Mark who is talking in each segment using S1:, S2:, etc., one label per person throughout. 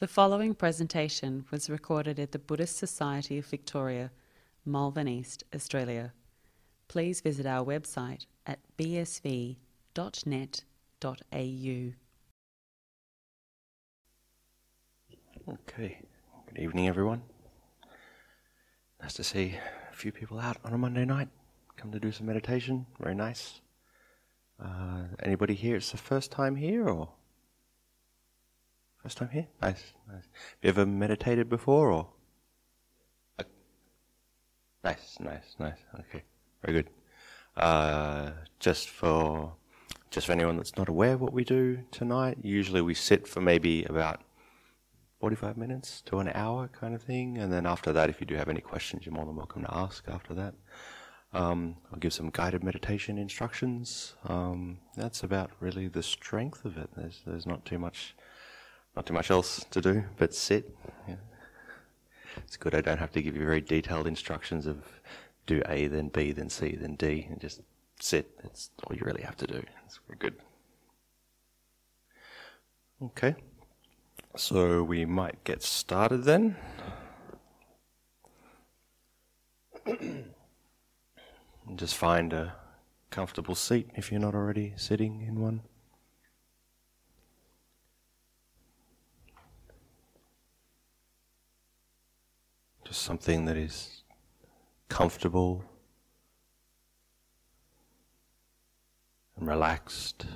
S1: The following presentation was recorded at the Buddhist Society of Victoria, Malvern East, Australia. Please visit our website at bsv.net.au.
S2: Okay, good evening, everyone. Nice to see a few people out on a Monday night. Come to do some meditation. Very nice. Uh, anybody here? It's the first time here, or first time here? Nice, nice. Have you ever meditated before, or? Uh, nice, nice, nice. Okay, very good. Uh, just for just for anyone that's not aware of what we do tonight, usually we sit for maybe about 45 minutes to an hour kind of thing. And then after that, if you do have any questions, you're more than welcome to ask after that. Um, I'll give some guided meditation instructions. Um, that's about really the strength of it. There's, there's not too much, not too much else to do but sit. Yeah. It's good. I don't have to give you very detailed instructions of do A, then B, then C, then D, and just sit. That's all you really have to do. It's good. Okay. So we might get started then. Just find a comfortable seat if you're not already sitting in one. Just something that is comfortable and relaxed.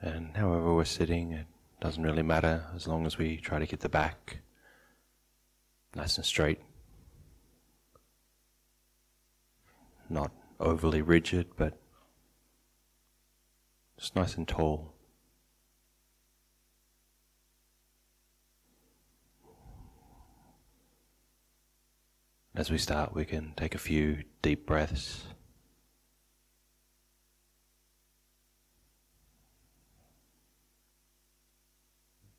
S2: And however we're sitting, it doesn't really matter as long as we try to get the back nice and straight. Not overly rigid, but just nice and tall. As we start, we can take a few deep breaths.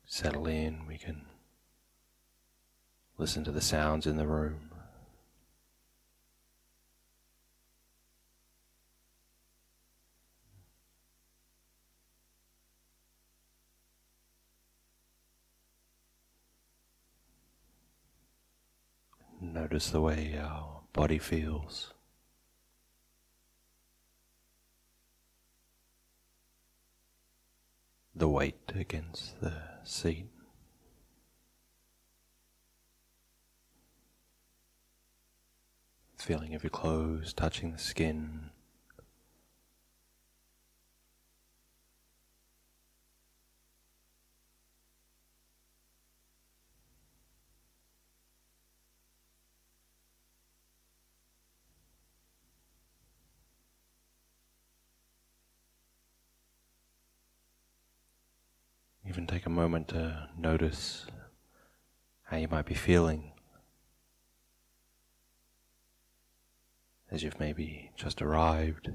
S2: settle in, we can listen to the sounds in the room. Notice the way our body feels. The weight against the seat. Feeling of your clothes touching the skin. Even take a moment to notice how you might be feeling as you've maybe just arrived,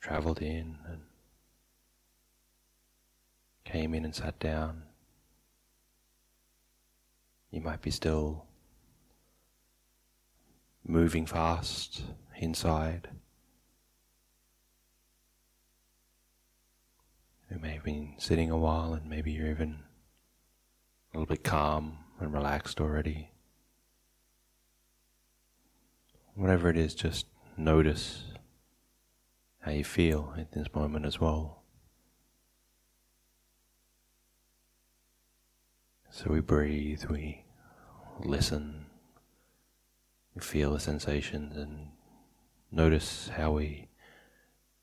S2: traveled in, and came in and sat down. You might be still moving fast inside. Who may have been sitting a while and maybe you're even a little bit calm and relaxed already. Whatever it is, just notice how you feel at this moment as well. So we breathe, we listen, we feel the sensations and notice how we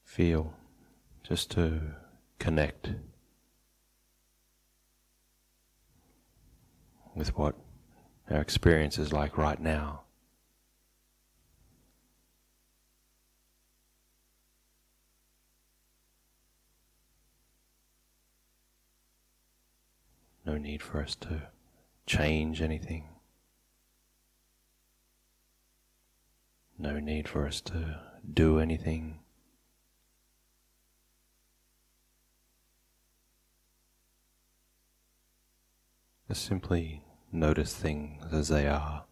S2: feel just to connect with what our experience is like right now. No need for us to change anything. No need for us to do anything. Just simply notice things as they are.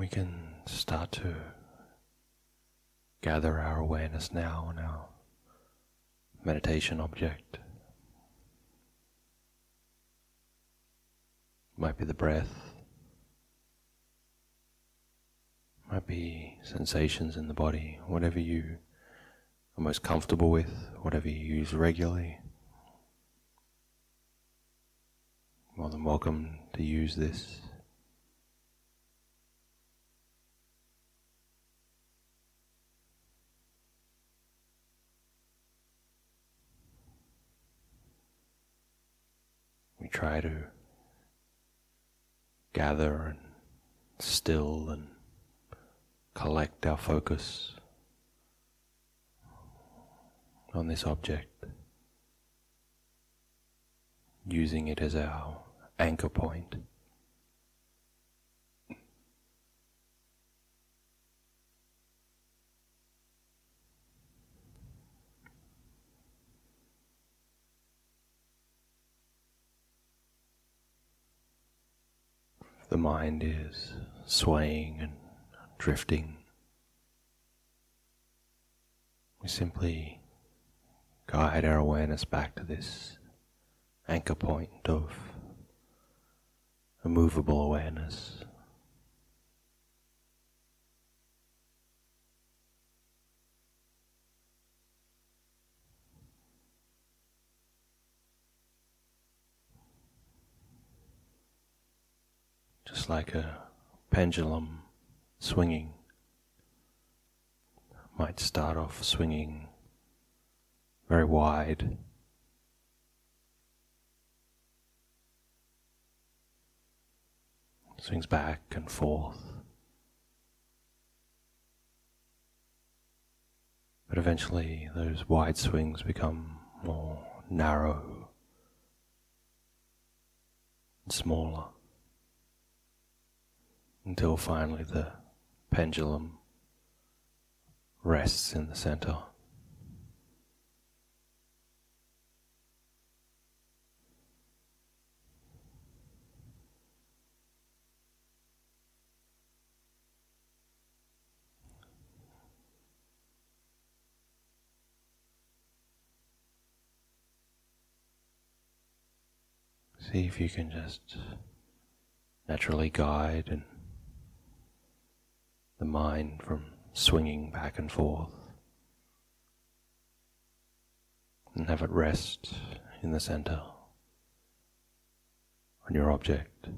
S2: We can start to gather our awareness now on our meditation object. Might be the breath, might be sensations in the body, whatever you are most comfortable with, whatever you use regularly. More than welcome to use this. We try to gather and still and collect our focus on this object, using it as our anchor point. The mind is swaying and drifting. We simply guide our awareness back to this anchor point of immovable awareness. Just like a pendulum swinging might start off swinging very wide. Swings back and forth. But eventually, those wide swings become more narrow and smaller until finally the pendulum rests in the center. See if you can just naturally guide and the mind from swinging back and forth and have it rest in the center on your object.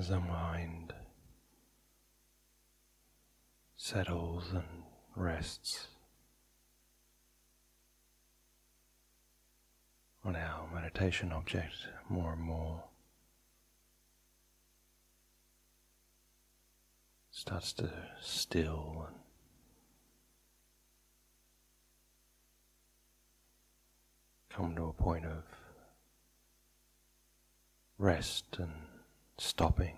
S2: As the mind settles and rests on our meditation object more and more. Starts to still and come to a point of rest and stopping.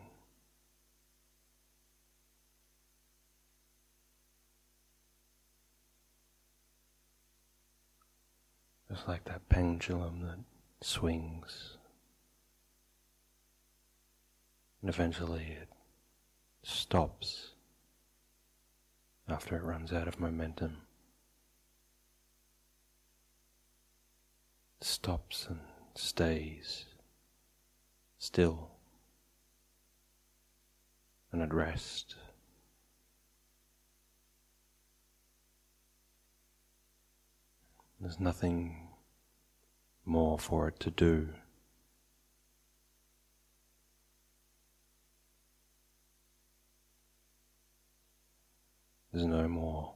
S2: Just like that pendulum that swings. And eventually it stops after it runs out of momentum. stops and stays still and at rest. There's nothing more for it to do. There's no more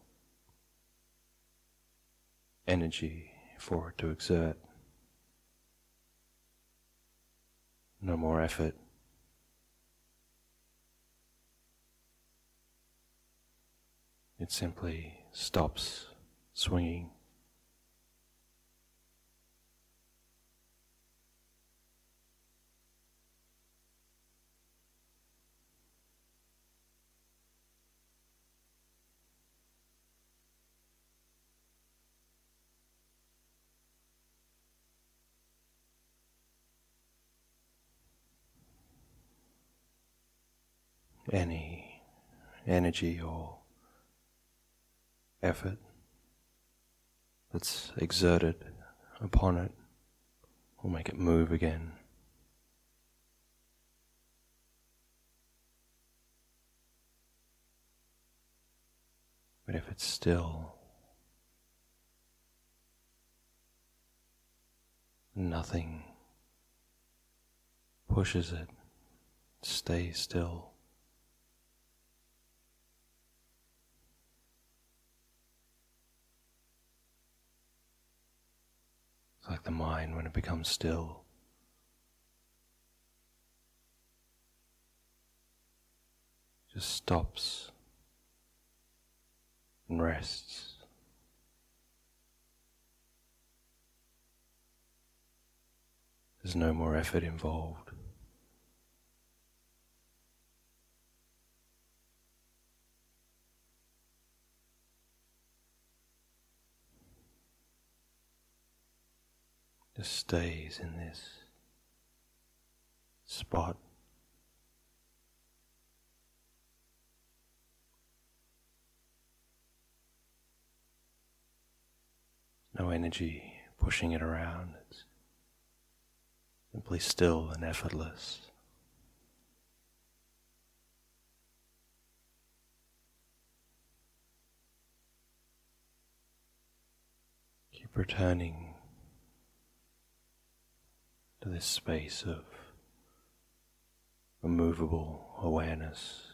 S2: energy for it to exert. No more effort. It simply stops swinging. any energy or effort that's exerted upon it will make it move again. But if it's still, nothing pushes it, stay still. It's like the mind when it becomes still. Just stops and rests. There's no more effort involved. Just stays in this spot. No energy pushing it around. It's simply still and effortless. Keep returning to this space of immovable awareness.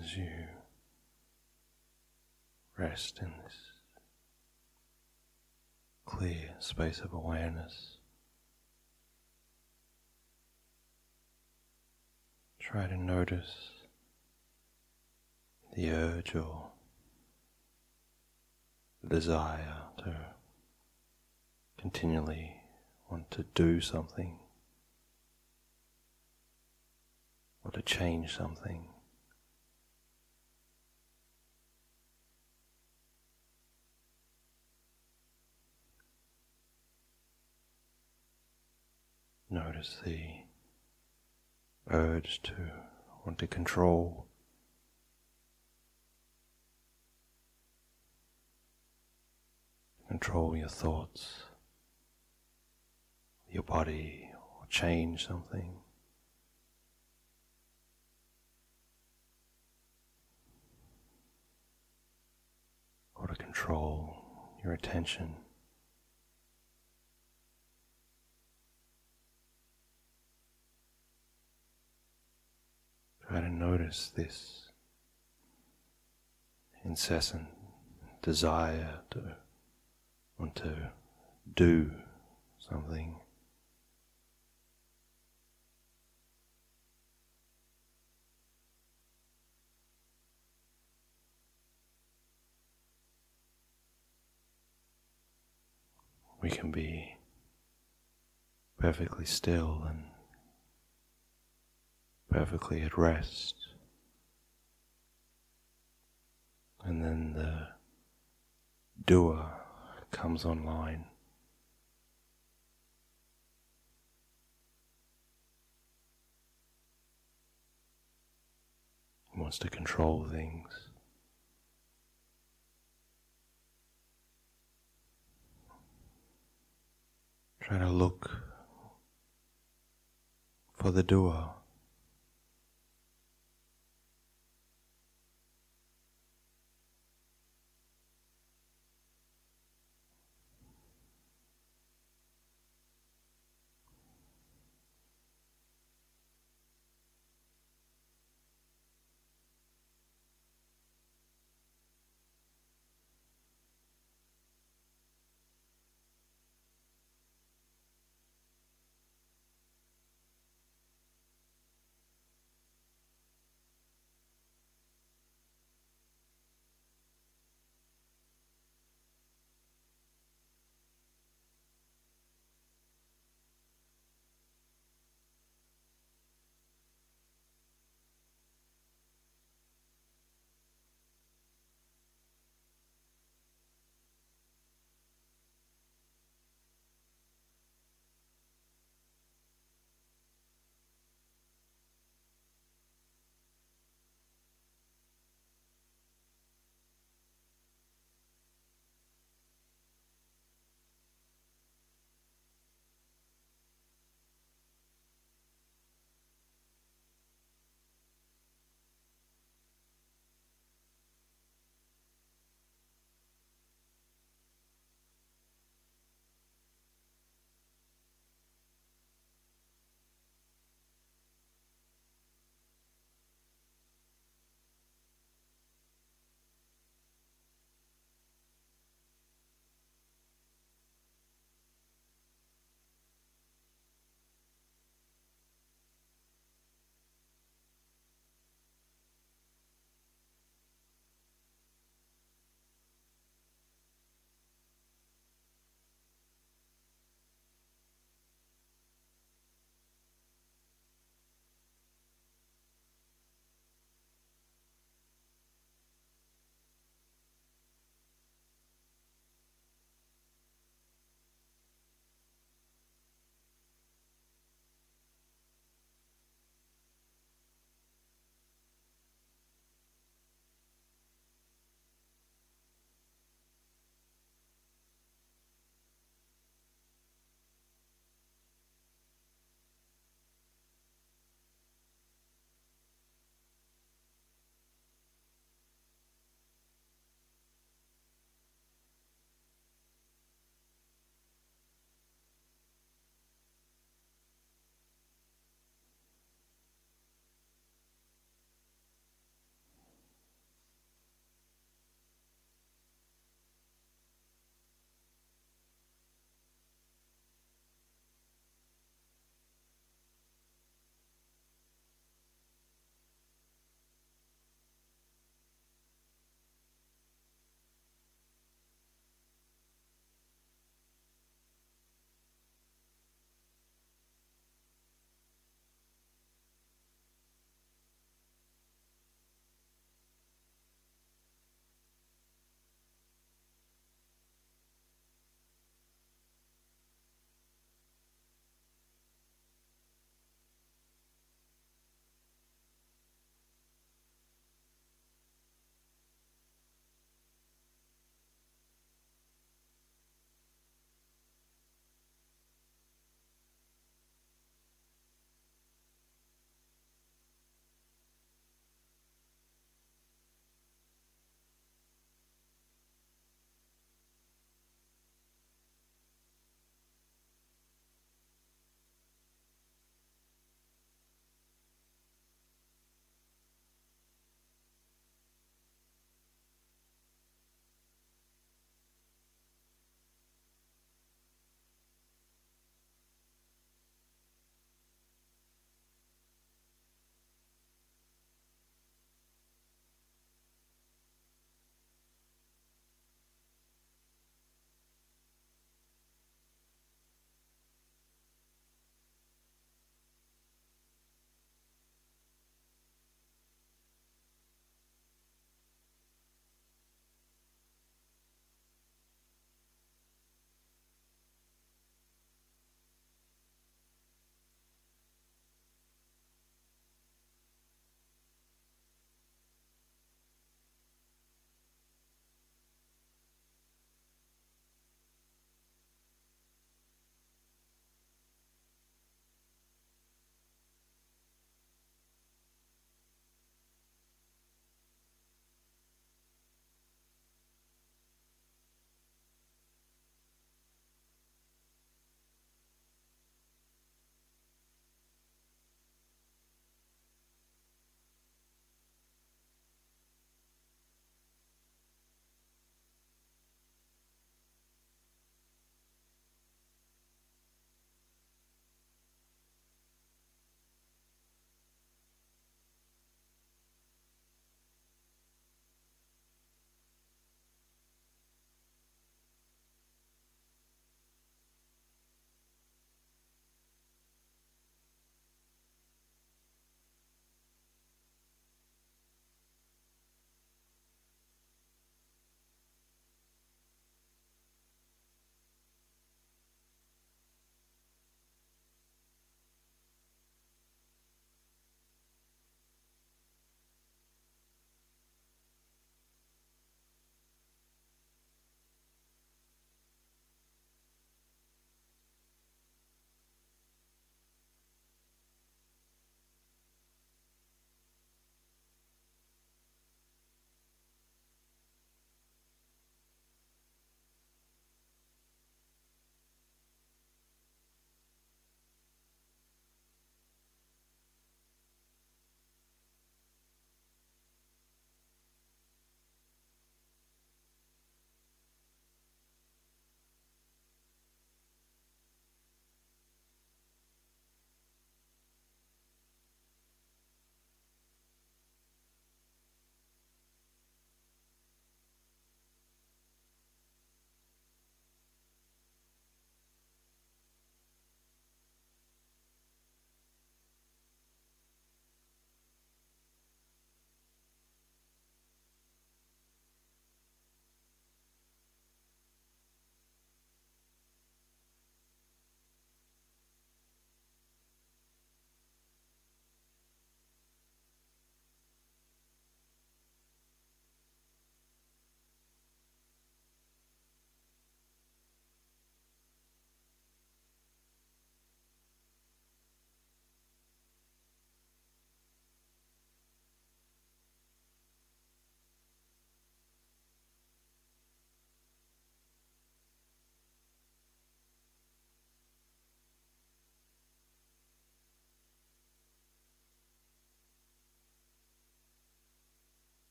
S2: As you rest in this clear space of awareness. Try to notice the urge or the desire to continually want to do something or to change something. Notice the urge to want to control. Control your thoughts, your body, or change something. Or to control your attention. Try to notice this incessant desire to want to do something. We can be perfectly still and perfectly at rest. And then the doer comes online. Wants to control things. Try to look for the doer.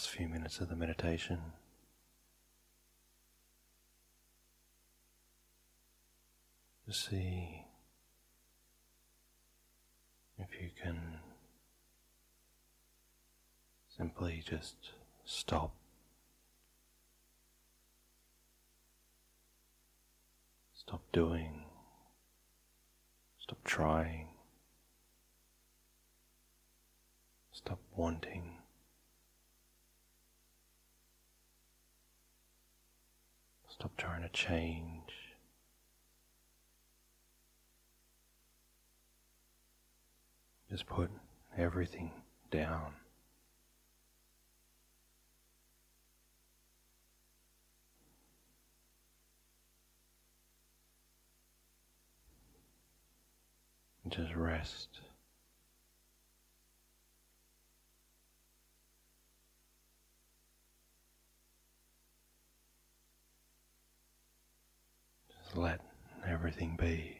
S2: Last few minutes of the meditation. To see if you can simply just stop. Stop doing. Stop trying. Stop wanting. Stop trying to change. Just put everything down. Just rest. Just let everything be.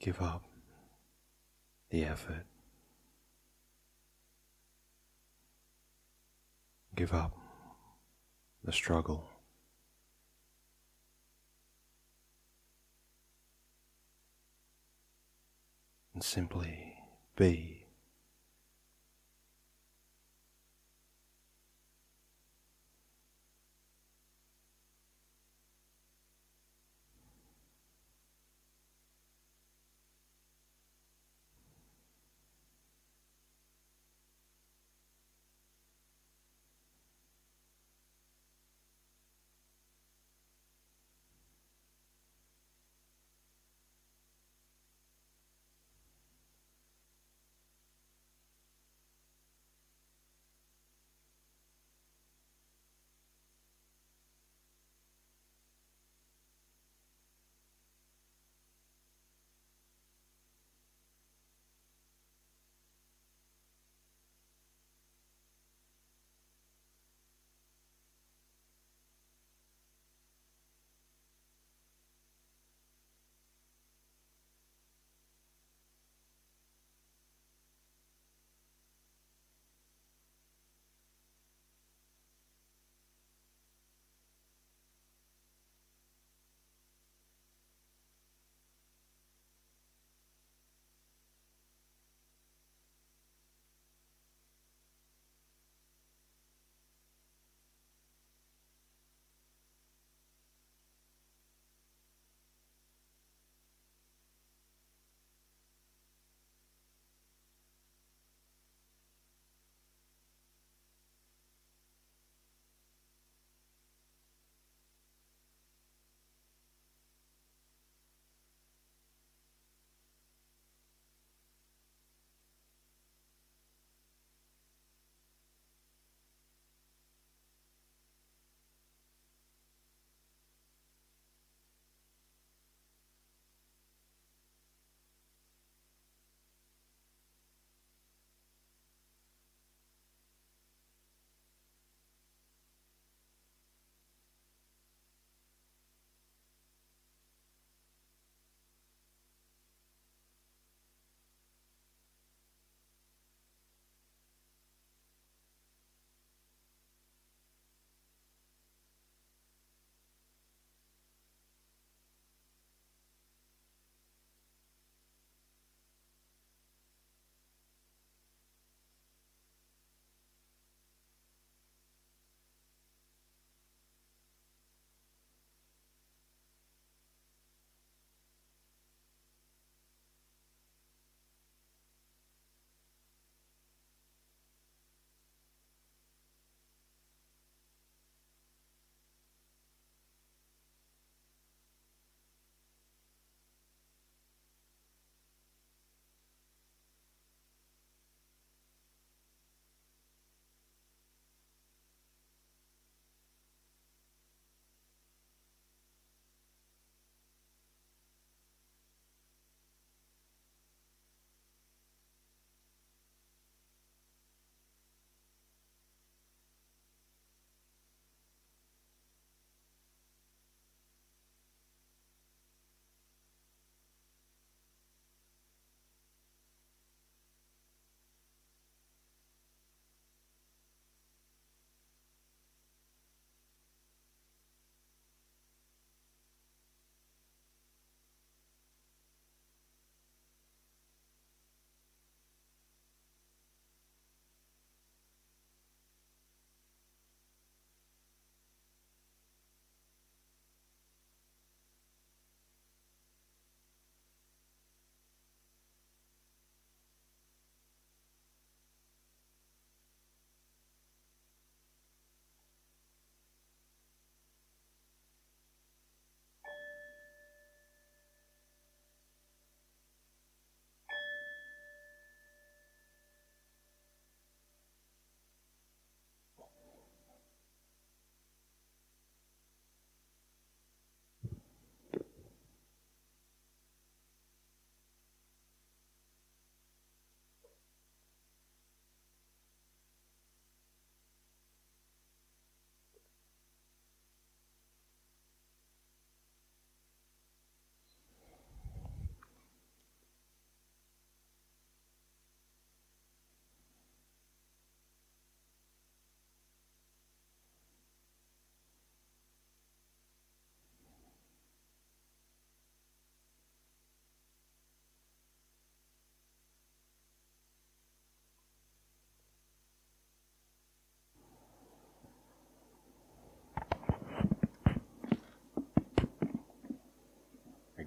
S2: Give up the effort. Give up the struggle. And simply be.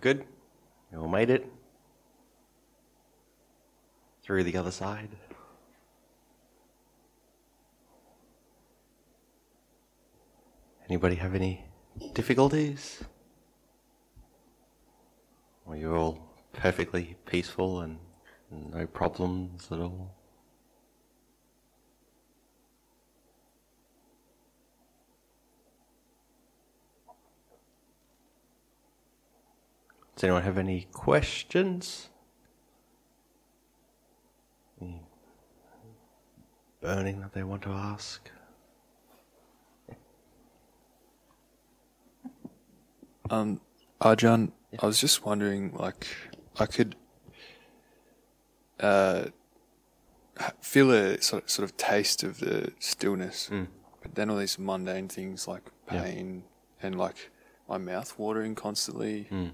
S2: Good? You all made it? Through the other side? Anybody have any difficulties? Or you're all perfectly peaceful and no problems at all? Does anyone have any questions? Any burning that they want to ask?
S3: Um, Ajahn, I was just wondering, like, I could uh, feel a sort of, sort of taste of the stillness,
S2: Mm.
S3: but then all these mundane things like
S2: Yeah.
S3: pain and like my mouth watering constantly,
S2: Mm.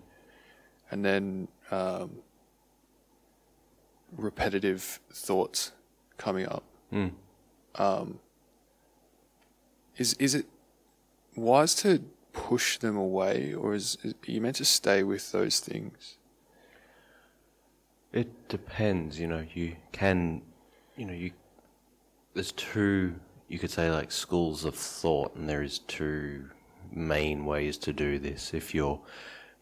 S3: And then um, repetitive thoughts coming up.
S2: Mm.
S3: Um, is is it wise to push them away, or is, is are you meant to stay with those things?
S2: It depends, you know, you can, you know, you, there's two, you could say like schools of thought, and there is two main ways to do this. If you're,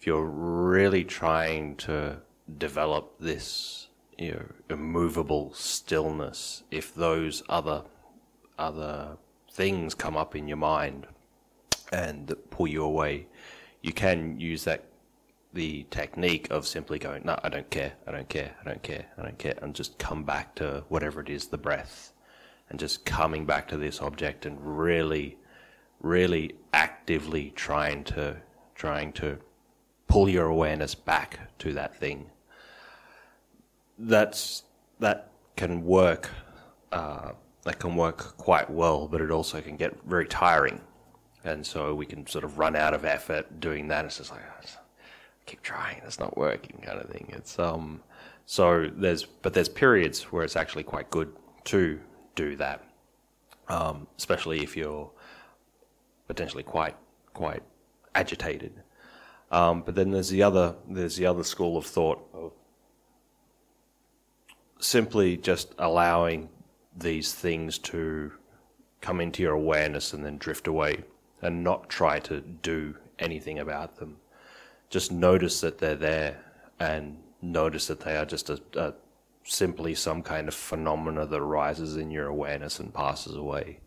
S2: if you're really trying to develop this, you know, immovable stillness, if those other, other things come up in your mind and pull you away, you can use that the technique of simply going, no, I don't care, I don't care, I don't care, I don't care, and just come back to whatever it is, the breath, and just coming back to this object and really, really actively trying to, trying to pull your awareness back to that thing. That's that can work. Uh, that can work quite well, but it also can get very tiring, and so we can sort of run out of effort doing that. It's just like "Oh, keep trying, it's not working, kind of thing. It's um, so there's but there's periods where it's actually quite good to do that, um, especially if you're potentially quite quite agitated. Um, but then there's the other there's the other school of thought of simply just allowing these things to come into your awareness and then drift away and not try to do anything about them. Just notice that they're there and notice that they are just a, a simply some kind of phenomena that arises in your awareness and passes away.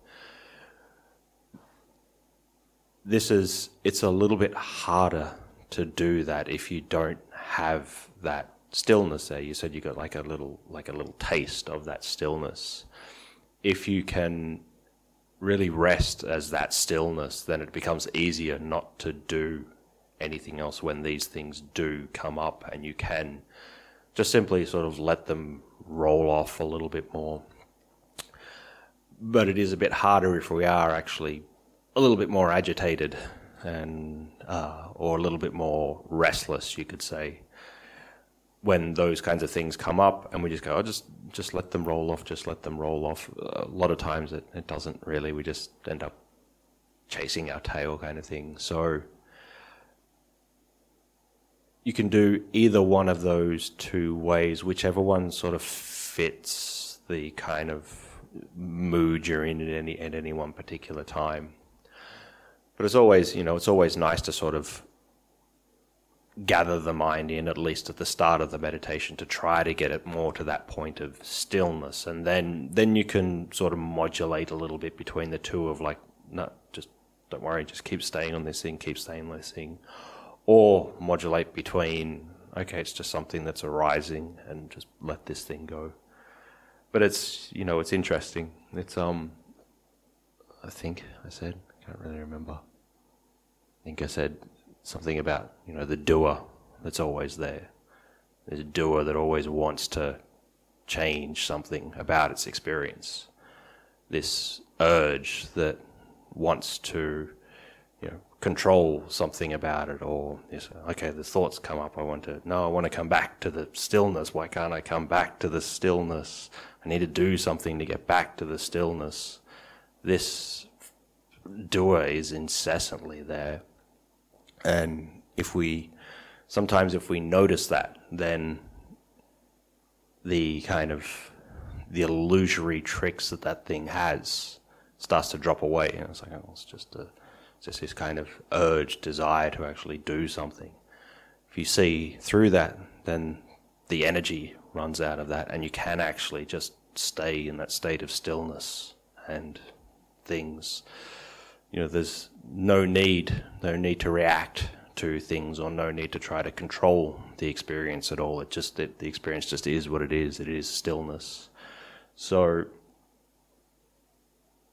S2: This is, it's a little bit harder to do that if you don't have that stillness there. You said you got like a little, like a little taste of that stillness. If you can really rest as that stillness, then it becomes easier not to do anything else when these things do come up, and you can just simply sort of let them roll off a little bit more. But it is a bit harder if we are actually a little bit more agitated and uh, or a little bit more restless, you could say. When those kinds of things come up, and we just go, oh, just just let them roll off, just let them roll off. A lot of times it, it doesn't really. We just end up chasing our tail, kind of thing. So you can do either one of those two ways, whichever one sort of fits the kind of mood you're in at any at any one particular time. But it's always, you know, it's always nice to sort of gather the mind in at least at the start of the meditation to try to get it more to that point of stillness. And then then you can sort of modulate a little bit between the two of like no just don't worry just keep staying on this thing keep staying on this thing. Or modulate between okay it's just something that's arising and just let this thing go. But it's you know it's interesting. It's um i think i said can't really remember. I think i said something about you know the doer that's always there. There's a doer that always wants to change something about its experience. This urge that wants to you know control something about it or yes, okay the thoughts come up. I want to no i want to come back to the stillness. Why can't i come back to the stillness? I need to do something to get back to the stillness. This doer is incessantly there and if we sometimes if we notice that, then the kind of the illusory tricks that that thing has starts to drop away. And it's like, oh, it's just a, it's just this kind of urge, desire to actually do something. If you see through that, then the energy runs out of that, and you can actually just stay in that state of stillness and things. You know, there's no need, no need to react to things, or no need to try to control the experience at all. It just the experience just is what it is. It is stillness. So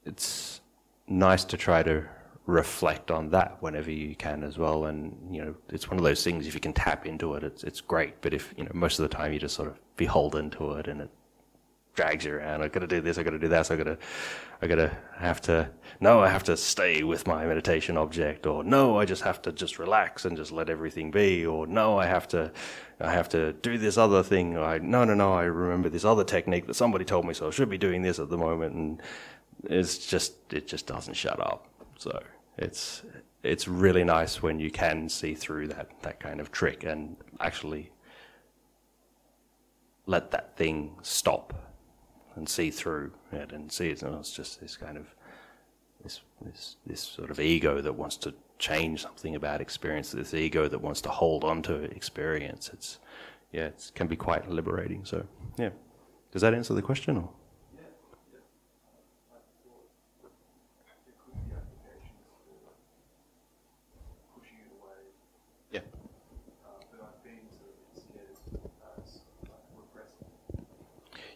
S2: it's nice to try to reflect on that whenever you can as well. And you know, it's one of those things. If you can tap into it, it's it's great. But if you know, most of the time you just sort of beholden to it, and it drags you around. I got to do this. I got to do that. So I got to, I got to have to. No, I have to stay with my meditation object, or no, I just have to just relax and just let everything be, or no, I have to, I have to do this other thing. I no, no, no. I remember this other technique that somebody told me, so I should be doing this at the moment, and it's just it just doesn't shut up. So it's it's really nice when you can see through that that kind of trick and actually let that thing stop and see through it and see it. it's just this kind of this this this sort of ego that wants to change something about experience. This ego that wants to hold on to experience. It's yeah, it can be quite liberating. So yeah, does that answer the question? Or?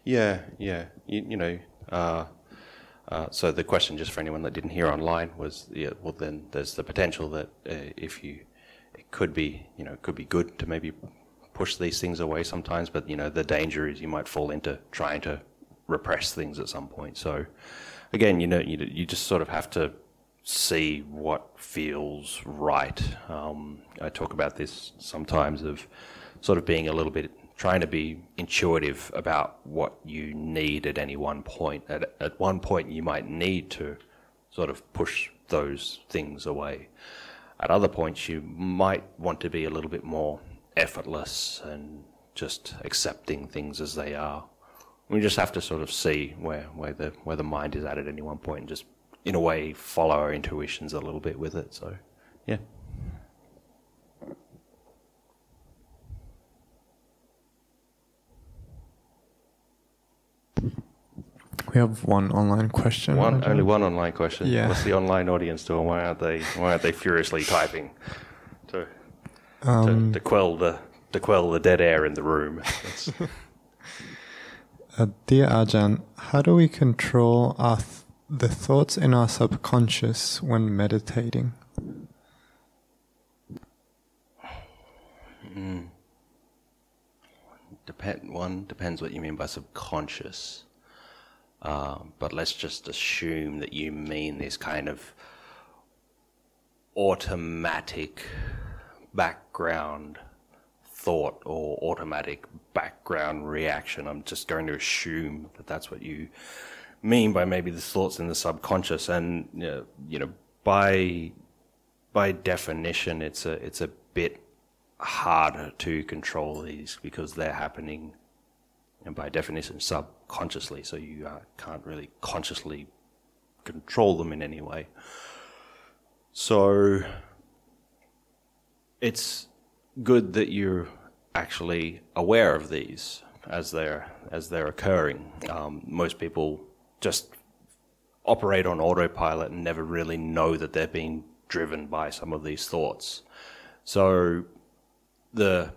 S2: Yeah, yeah. You, you know, uh, uh, so the question, just for anyone that didn't hear online, was yeah, well, then there's the potential that uh, if you, it could be, you know, it could be good to maybe push these things away sometimes, but you know, the danger is you might fall into trying to repress things at some point. So, again, you know, you you just sort of have to see what feels right. Um, I talk about this sometimes of sort of being a little bit trying to be intuitive about what you need at any one point. At, at one point, you might need to sort of push those things away. At other points, you might want to be a little bit more effortless and just accepting things as they are. We just have to sort of see where, where the where the mind is at at any one point, and just in a way follow our intuitions a little bit with it. So, yeah.
S4: We have one online question.
S2: One, only one online question.
S4: Yeah.
S2: What's the online audience doing? Why aren't they? Why aren't they furiously typing to
S4: Um,
S2: to, to quell the to quell the dead air in the room?
S4: Uh, dear Ajahn, how do we control our th- the thoughts in our subconscious when meditating?
S2: depend one depends what you mean by subconscious. Um, but let's just assume that you mean this kind of automatic background thought or automatic background reaction. I'm just going to assume that that's what you mean by maybe the thoughts in the subconscious, and uh, you know, by by definition, it's a it's a bit harder to control these because they're happening, and by definition, subconsciously. So you uh, can't really consciously control them in any way. So it's good that you're actually aware of these as they're as they're occurring. Um, most people just operate on autopilot and never really know that they're being driven by some of these thoughts. So the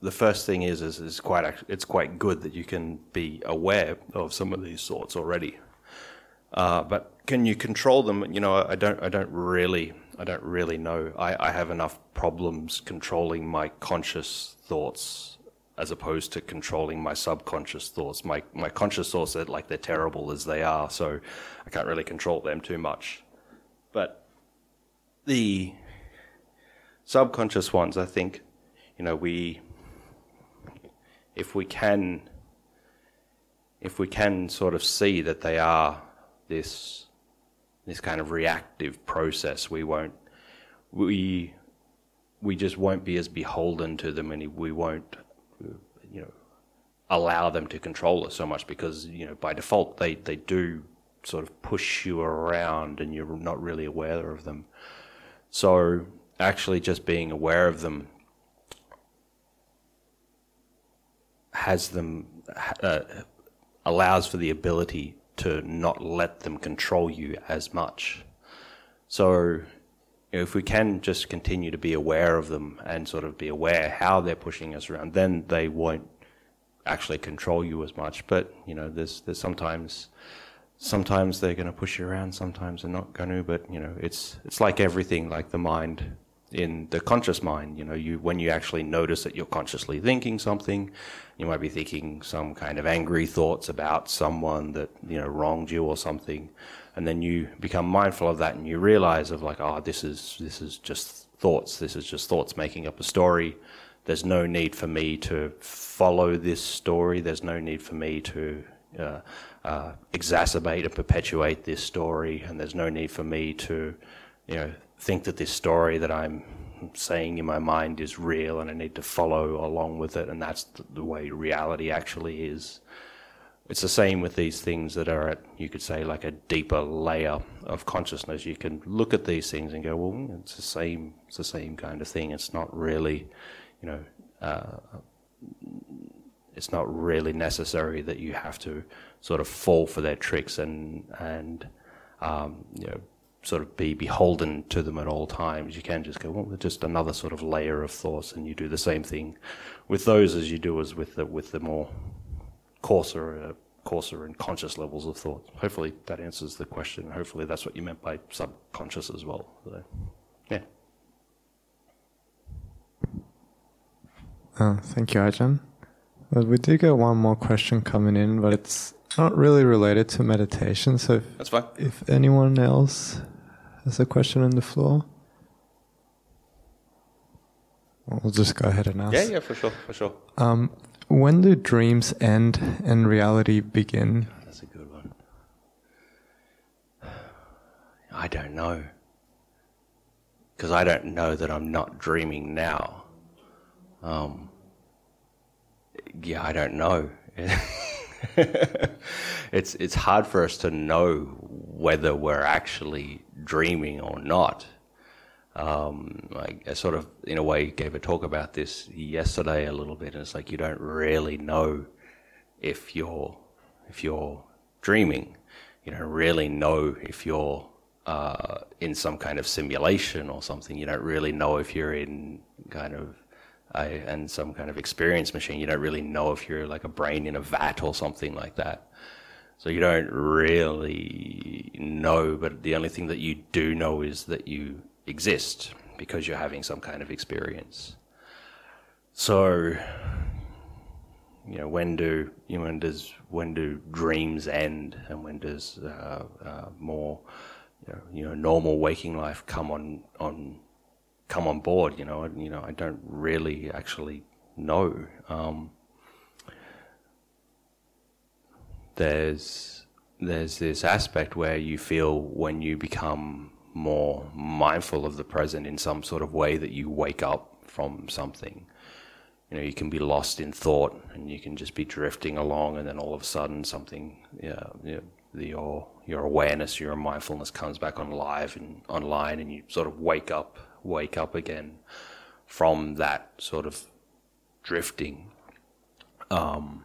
S2: the first thing is is, is quite it's quite good that you can be aware of some of these thoughts already. Uh, but can you control them? You know, I don't I don't really I don't really know. I, I have enough problems controlling my conscious thoughts as opposed to controlling my subconscious thoughts. My my conscious thoughts are like they're terrible as they are, so I can't really control them too much. But the subconscious ones, I think, you know, we if we can if we can sort of see that they are this this kind of reactive process, we won't we we just won't be as beholden to them, and we won't, you know, allow them to control us so much because you know by default they they do sort of push you around, and you're not really aware of them. So actually, just being aware of them has them uh, allows for the ability to not let them control you as much. So if we can just continue to be aware of them and sort of be aware how they're pushing us around, then they won't actually control you as much. But you know, there's there's sometimes sometimes they're going to push you around, sometimes they're not going to. But you know, it's it's like everything, like the mind in the conscious mind. You know, you when you actually notice that you're consciously thinking something, you might be thinking some kind of angry thoughts about someone that you know wronged you or something, and then you become mindful of that and you realize of like, oh, this is this is just thoughts. This is just thoughts making up a story. There's no need for me to follow this story. There's no need for me to uh, uh, exacerbate and perpetuate this story, and there's no need for me to, you know, think that this story that I'm saying in my mind is real and I need to follow along with it, and that's the way reality actually is. It's the same with these things that are at, you could say, like a deeper layer of consciousness. You can look at these things and go, well, it's the same, it's the same kind of thing. It's not really, you know, uh, it's not really necessary that you have to sort of fall for their tricks and and um, you know sort of be beholden to them at all times. You can just go, well, just another sort of layer of thoughts, and you do the same thing with those as you do as with the with the more coarser, uh, coarser and conscious levels of thought. Hopefully that answers the question. Hopefully that's what you meant by subconscious as well. So, yeah.
S4: Uh, thank you, Ajahn. Well, we do get one more question coming in, but it's not really related to meditation. So if,
S2: that's fine.
S4: If anyone else has a question on the floor, we'll just go ahead and ask.
S2: Yeah, yeah, for sure, for sure.
S4: Um, when do dreams end and reality begin?
S2: That's a good one. I don't know. Because I don't know that I'm not dreaming now. Um, yeah, I don't know. it's it's hard for us to know whether we're actually dreaming or not. Um, I, I, sort of, in a way, gave a talk about this yesterday a little bit, and it's like you don't really know if you're if you're dreaming. You don't really know if you're uh, in some kind of simulation or something. You don't really know if you're in kind of I, and some kind of experience machine. You don't really know if you're like a brain in a vat or something like that. So you don't really know, but the only thing that you do know is that you exist because you're having some kind of experience. So, you know, when do you know, when does when do dreams end, and when does uh, uh, more you know, you know normal waking life come on on come on board. You know, you know, I don't really actually know. Um, there's there's this aspect where you feel when you become more mindful of the present in some sort of way that you wake up from something. You know, you can be lost in thought and you can just be drifting along, and then all of a sudden something, yeah, the, your your awareness, your mindfulness comes back on live and online, and you sort of wake up wake up again from that sort of drifting. Um,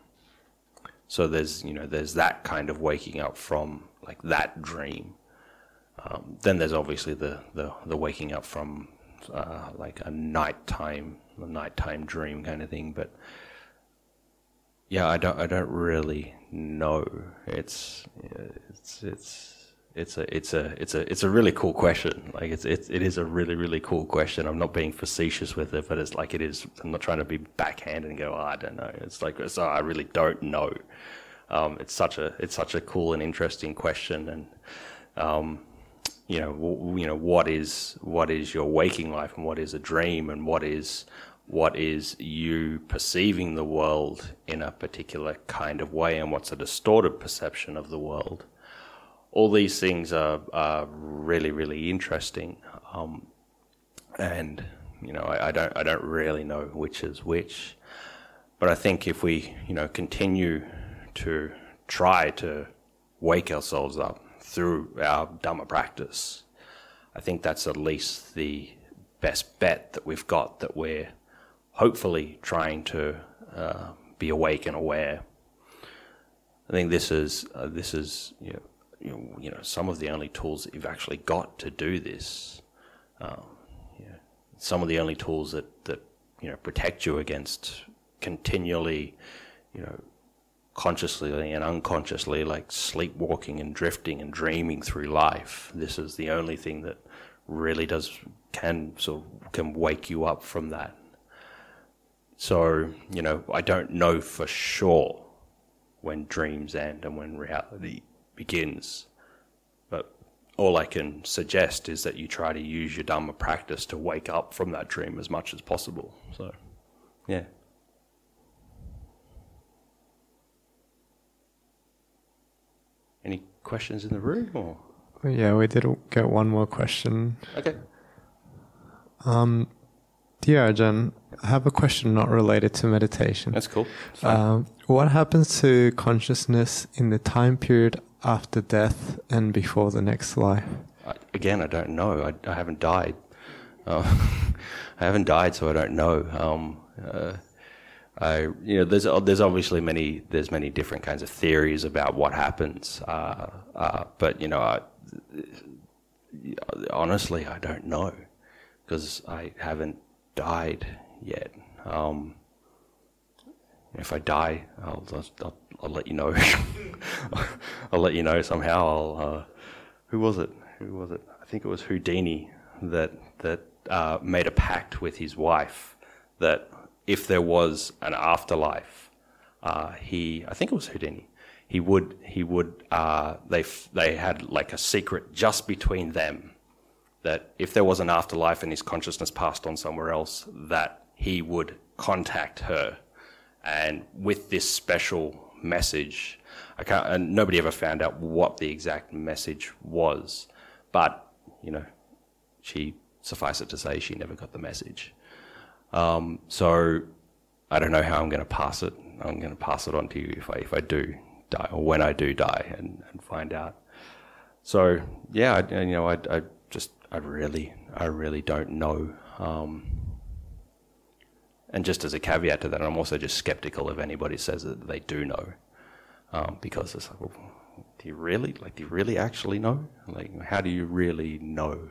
S2: so there's you know there's that kind of waking up from like that dream. Um, then there's obviously the, the, the waking up from uh, like a nighttime a nighttime dream kind of thing. But yeah, I don't I don't really know. It's it's it's it's a it's a it's a it's a really cool question. Like it's it's it is a really really cool question. I'm not being facetious with it, but it's like it is. I'm not trying to be backhanded and go, oh, I don't know. It's like it's, oh, I really don't know. Um, it's such a it's such a cool and interesting question, and um, you know w- you know what is what is your waking life and what is a dream and what is what is you perceiving the world in a particular kind of way and what's a distorted perception of the world all these things are, are really, really interesting. Um, and You know, I, I don't I don't really know which is which. But I think if we, you know, continue to try to wake ourselves up through our Dhamma practice, I think that's at least the best bet that we've got that we're hopefully trying to uh, be awake and aware. I think this is uh, this is you know, you know, you know, some of the only tools that you've actually got to do this. Um, yeah, some of the only tools that that you know protect you against continually, you know, consciously and unconsciously like sleepwalking and drifting and dreaming through life. This is the only thing that really does can sort of can wake you up from that. So, you know, I don't know for sure when dreams end and when reality begins. But all I can suggest is that you try to use your Dharma practice to wake up from that dream as much as possible. So, yeah. Any questions in the room or?
S4: Yeah, we did get one more question.
S2: Okay.
S4: Um, dear Ajahn, I have a question not related to meditation.
S2: That's cool.
S4: Um, what happens to consciousness in the time period after death and before the next life?
S2: Again, I don't know. I, I haven't died. Uh, I haven't died, so I don't know. Um, uh, I, you know, there's there's obviously many there's many different kinds of theories about what happens, uh, uh but you know, I, honestly, I don't know because I haven't died yet. Um, if I die, I'll, I'll, I'll let you know. I'll let you know somehow. I'll, uh, who was it? Who was it? I think it was Houdini that that uh, made a pact with his wife that if there was an afterlife, uh, he I think it was Houdini. He would he would uh, they they had like a secret just between them that if there was an afterlife and his consciousness passed on somewhere else, that he would contact her, and with this special message, I can't, and nobody ever found out what the exact message was, but you know, she suffice it to say she never got the message. Um, so I don't know how I'm going to pass it. I'm going to pass it on to you if I if I do die or when I do die and, and find out. So yeah, I, you know, I, I just I really I really don't know. Um, and just as a caveat to that, I'm also just skeptical if anybody says that they do know, um, because it's like, well, do you really like? Do you really actually know? Like, how do you really know?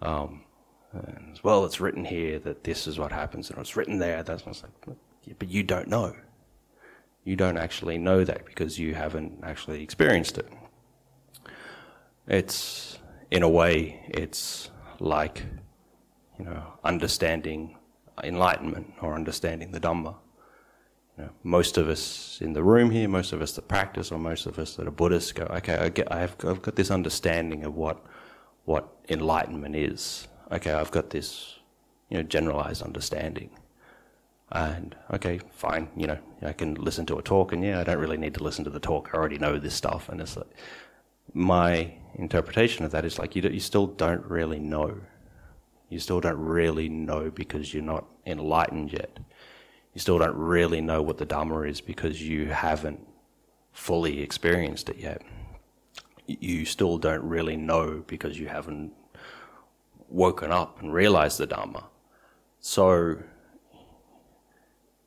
S2: Um, and, well, it's written here that this is what happens, and it's written there. That's what's like, but you don't know. You don't actually know that because you haven't actually experienced it. It's, in a way, it's like, you know, understanding enlightenment or understanding the Dhamma. You know, most of us in the room here, most of us that practice, or most of us that are Buddhists, go, okay, I get, I have, I've got this understanding of what what enlightenment is okay, I've got this, you know, generalized understanding. And okay, fine, you know, I can listen to a talk, and yeah, I don't really need to listen to the talk. I already know this stuff, and it's like my interpretation of that is like you, you still don't really know. You still don't really know because you're not enlightened yet. You still don't really know what the Dhamma is because you haven't fully experienced it yet. You still don't really know because you haven't woken up and realized the Dharma. So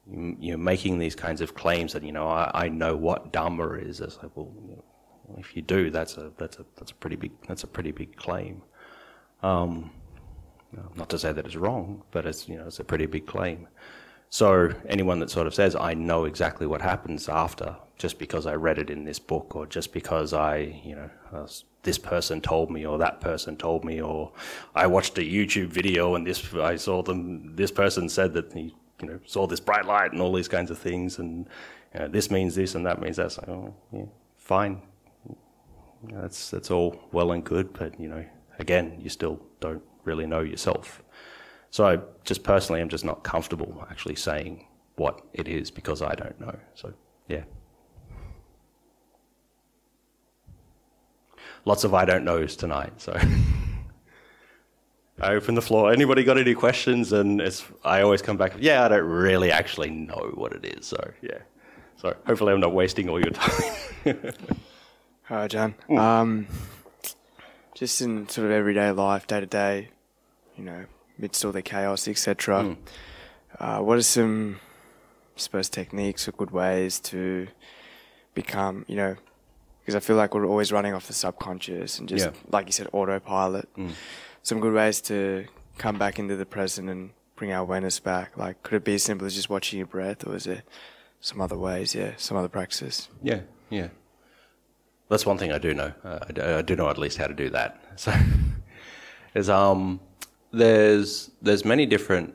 S2: you're making these kinds of claims that you know I, I know what Dharma is. It's like, well, if you do, that's a that's a that's a pretty big that's a pretty big claim. Um, not to say that it's wrong, but it's you know it's a pretty big claim. So anyone that sort of says I know exactly what happens after just because I read it in this book or just because I you know uh, this person told me or that person told me or I watched a YouTube video and this I saw them this person said that he you know saw this bright light and all these kinds of things and you know, this means this and that means that. Oh, yeah, fine. That's that's all well and good, but you know, again, you still don't really know yourself. So I just personally am just not comfortable actually saying what it is because I don't know. So yeah. lots of I don't knows tonight. So, I open the floor. Anybody got any questions? And it's I always come back. Yeah, I don't really actually know what it is. So yeah. So hopefully I'm not wasting all your time.
S5: Hi, John. Um, just in sort of everyday life, day to day, you know, amidst all the chaos, etc. Uh, what are some, I suppose, techniques or good ways to become, you know, because I feel like we're always running off the subconscious and just,
S2: Yeah.
S5: like you said, autopilot. Some good ways to come back into the present and bring our awareness back. Like, could it be as simple as just watching your breath, or is there some other ways? Yeah, some other practices.
S2: Yeah, yeah. That's one thing I do know. Uh, I, do, I do know at least how to do that. So, is um, there's there's many different,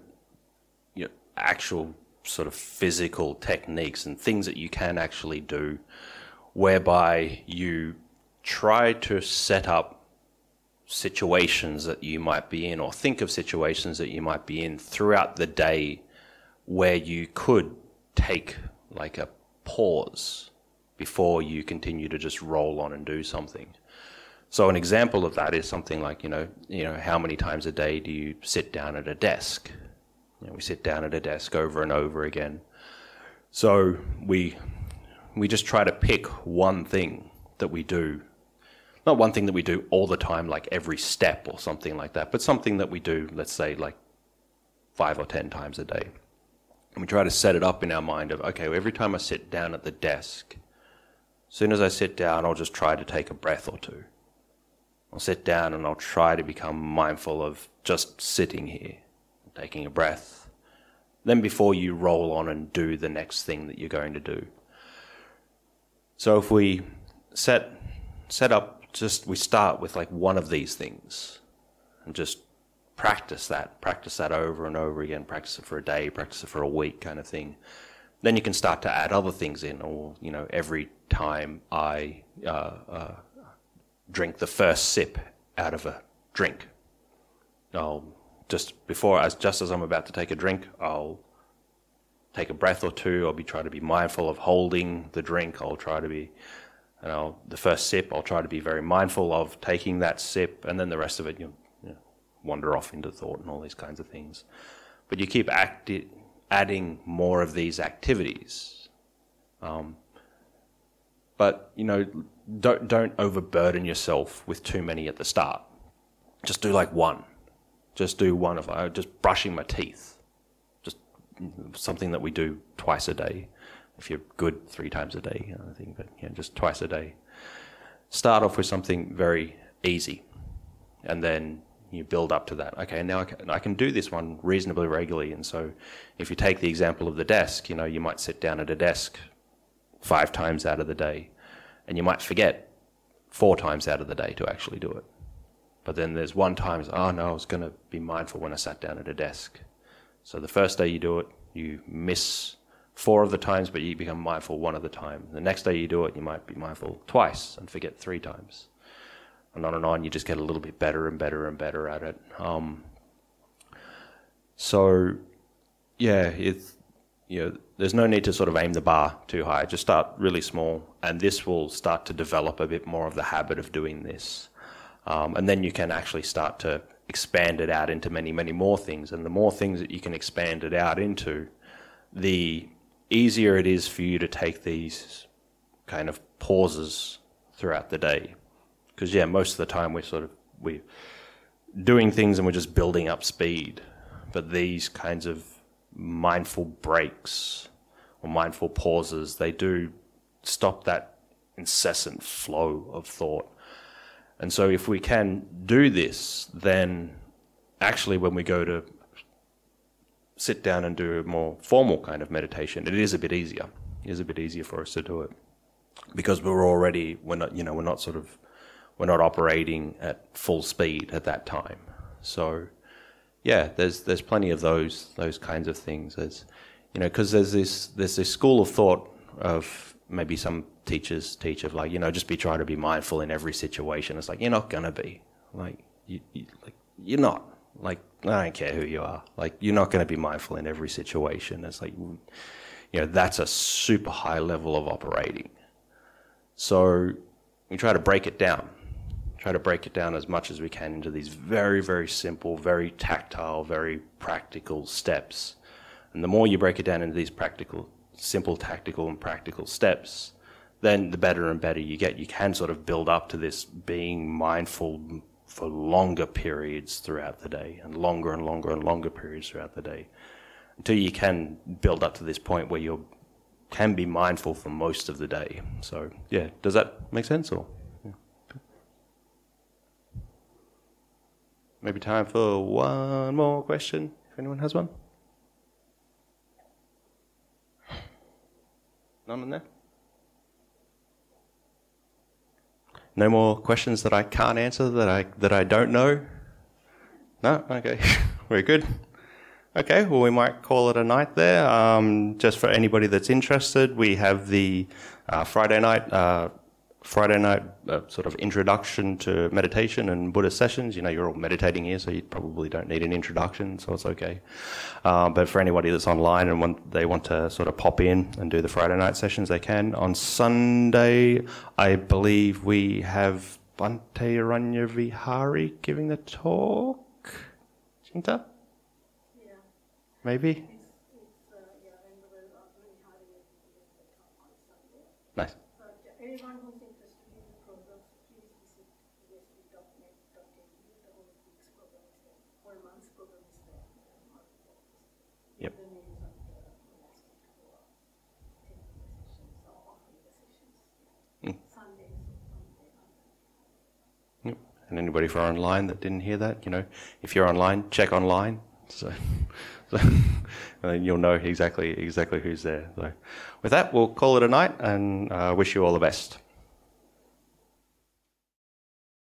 S2: you know, actual sort of physical techniques and things that you can actually do, whereby you try to set up situations that you might be in, or think of situations that you might be in throughout the day, where you could take like a pause before you continue to just roll on and do something. So an example of that is something like you know you know how many times a day do you sit down at a desk? You know, we sit down at a desk over and over again. So we we just try to pick one thing that we do, not one thing that we do all the time, like every step or something like that, but something that we do, let's say like five or ten times a day. And we try to set it up in our mind of, okay, every time I sit down at the desk, as soon as I sit down, I'll just try to take a breath or two. I'll sit down and I'll try to become mindful of just sitting here, taking a breath. Then before you roll on and do the next thing that you're going to do. So if we set set up just we start with like one of these things and just practice that, practice that over and over again, practice it for a day, practice it for a week kind of thing. Then you can start to add other things in, or, you know, every time I uh, uh, drink the first sip out of a drink, I'll just before, as just as I'm about to take a drink, I'll take a breath or two. I'll be trying to be mindful of holding the drink. I'll try to be, and I'll the first sip. I'll try to be very mindful of taking that sip, and then the rest of it, you, you know, wander off into thought and all these kinds of things. But you keep acti- adding more of these activities. Um, but you know, don't don't overburden yourself with too many at the start. Just do like one. Just do one of uh, just brushing my teeth. Just something that we do twice a day. If you're good, three times a day, of thing. But yeah, just twice a day. Start off with something very easy, and then you build up to that. Okay, now I I can do this one reasonably regularly. And so, if you take the example of the desk, you know, you might sit down at a desk five times out of the day, and you might forget four times out of the day to actually do it. But then there's one time, oh no, I was going to be mindful when I sat down at a desk. So the first day you do it, you miss four of the times, but you become mindful one of the time. The next day you do it, you might be mindful twice and forget three times. And on and on, you just get a little bit better and better and better at it. Um, so, yeah, it's, you know, there's no need to sort of aim the bar too high. Just start really small, and this will start to develop a bit more of the habit of doing this. Um, and then you can actually start to expand it out into many, many more things. And the more things that you can expand it out into, the easier it is for you to take these kind of pauses throughout the day. Because yeah, most of the time we're sort of we're doing things and we're just building up speed. But these kinds of mindful breaks or mindful pauses, they do stop that incessant flow of thought. And so, if we can do this, then actually, when we go to sit down and do a more formal kind of meditation, it is a bit easier. It is a bit easier for us to do it because we're already we're not you know we're not sort of we're not operating at full speed at that time. So yeah, there's there's plenty of those those kinds of things. There's you know because there's this there's this school of thought of maybe some teachers teach of like you know just be trying to be mindful in every situation. It's like you're not gonna be like you, you like you're not like I don't care who you are. Like you're not to be mindful in every situation. It's like you know that's a super high level of operating. So we try to break it down. Try to break it down as much as we can into these very, very simple, very tactile, very practical steps. And the more you break it down into these practical, simple, tactical, and practical steps, then the better and better you get. You can sort of build up to this being mindful for longer periods throughout the day, and longer and longer and longer periods throughout the day, until you can build up to this point where you can be mindful for most of the day. So, yeah, does that make sense? Or yeah. Maybe time for one more question, if anyone has one. None in there? No more questions that I can't answer that I that I don't know? No? Okay. We're good. Okay, well, we might call it a night there. Um, just for anybody that's interested, we have the uh, Friday night uh, Friday night uh, sort of introduction to meditation and Buddhist sessions. You know, you're all meditating here, so you probably don't need an introduction, so it's okay. Uh, but for anybody that's online and want, they want to sort of pop in and do the Friday night sessions, they can. On Sunday, I believe we have Bhante Ranya Vihari giving the talk. Chinta? Yeah. Maybe? Nice.
S6: Anyone who's interested in the program, please visit bsv.net.au. The whole week's program is there. One month's program is there.
S2: Yep.
S6: The names of the monastic who are taking the sessions or offering the sessions.
S2: Mm.
S6: Sundays, Monday,
S2: Yep. And anybody for online that didn't hear that, you know, if you're online, check online. So, so and then you'll know exactly exactly who's there. So, with that, we'll call it a night and uh, wish you all the best.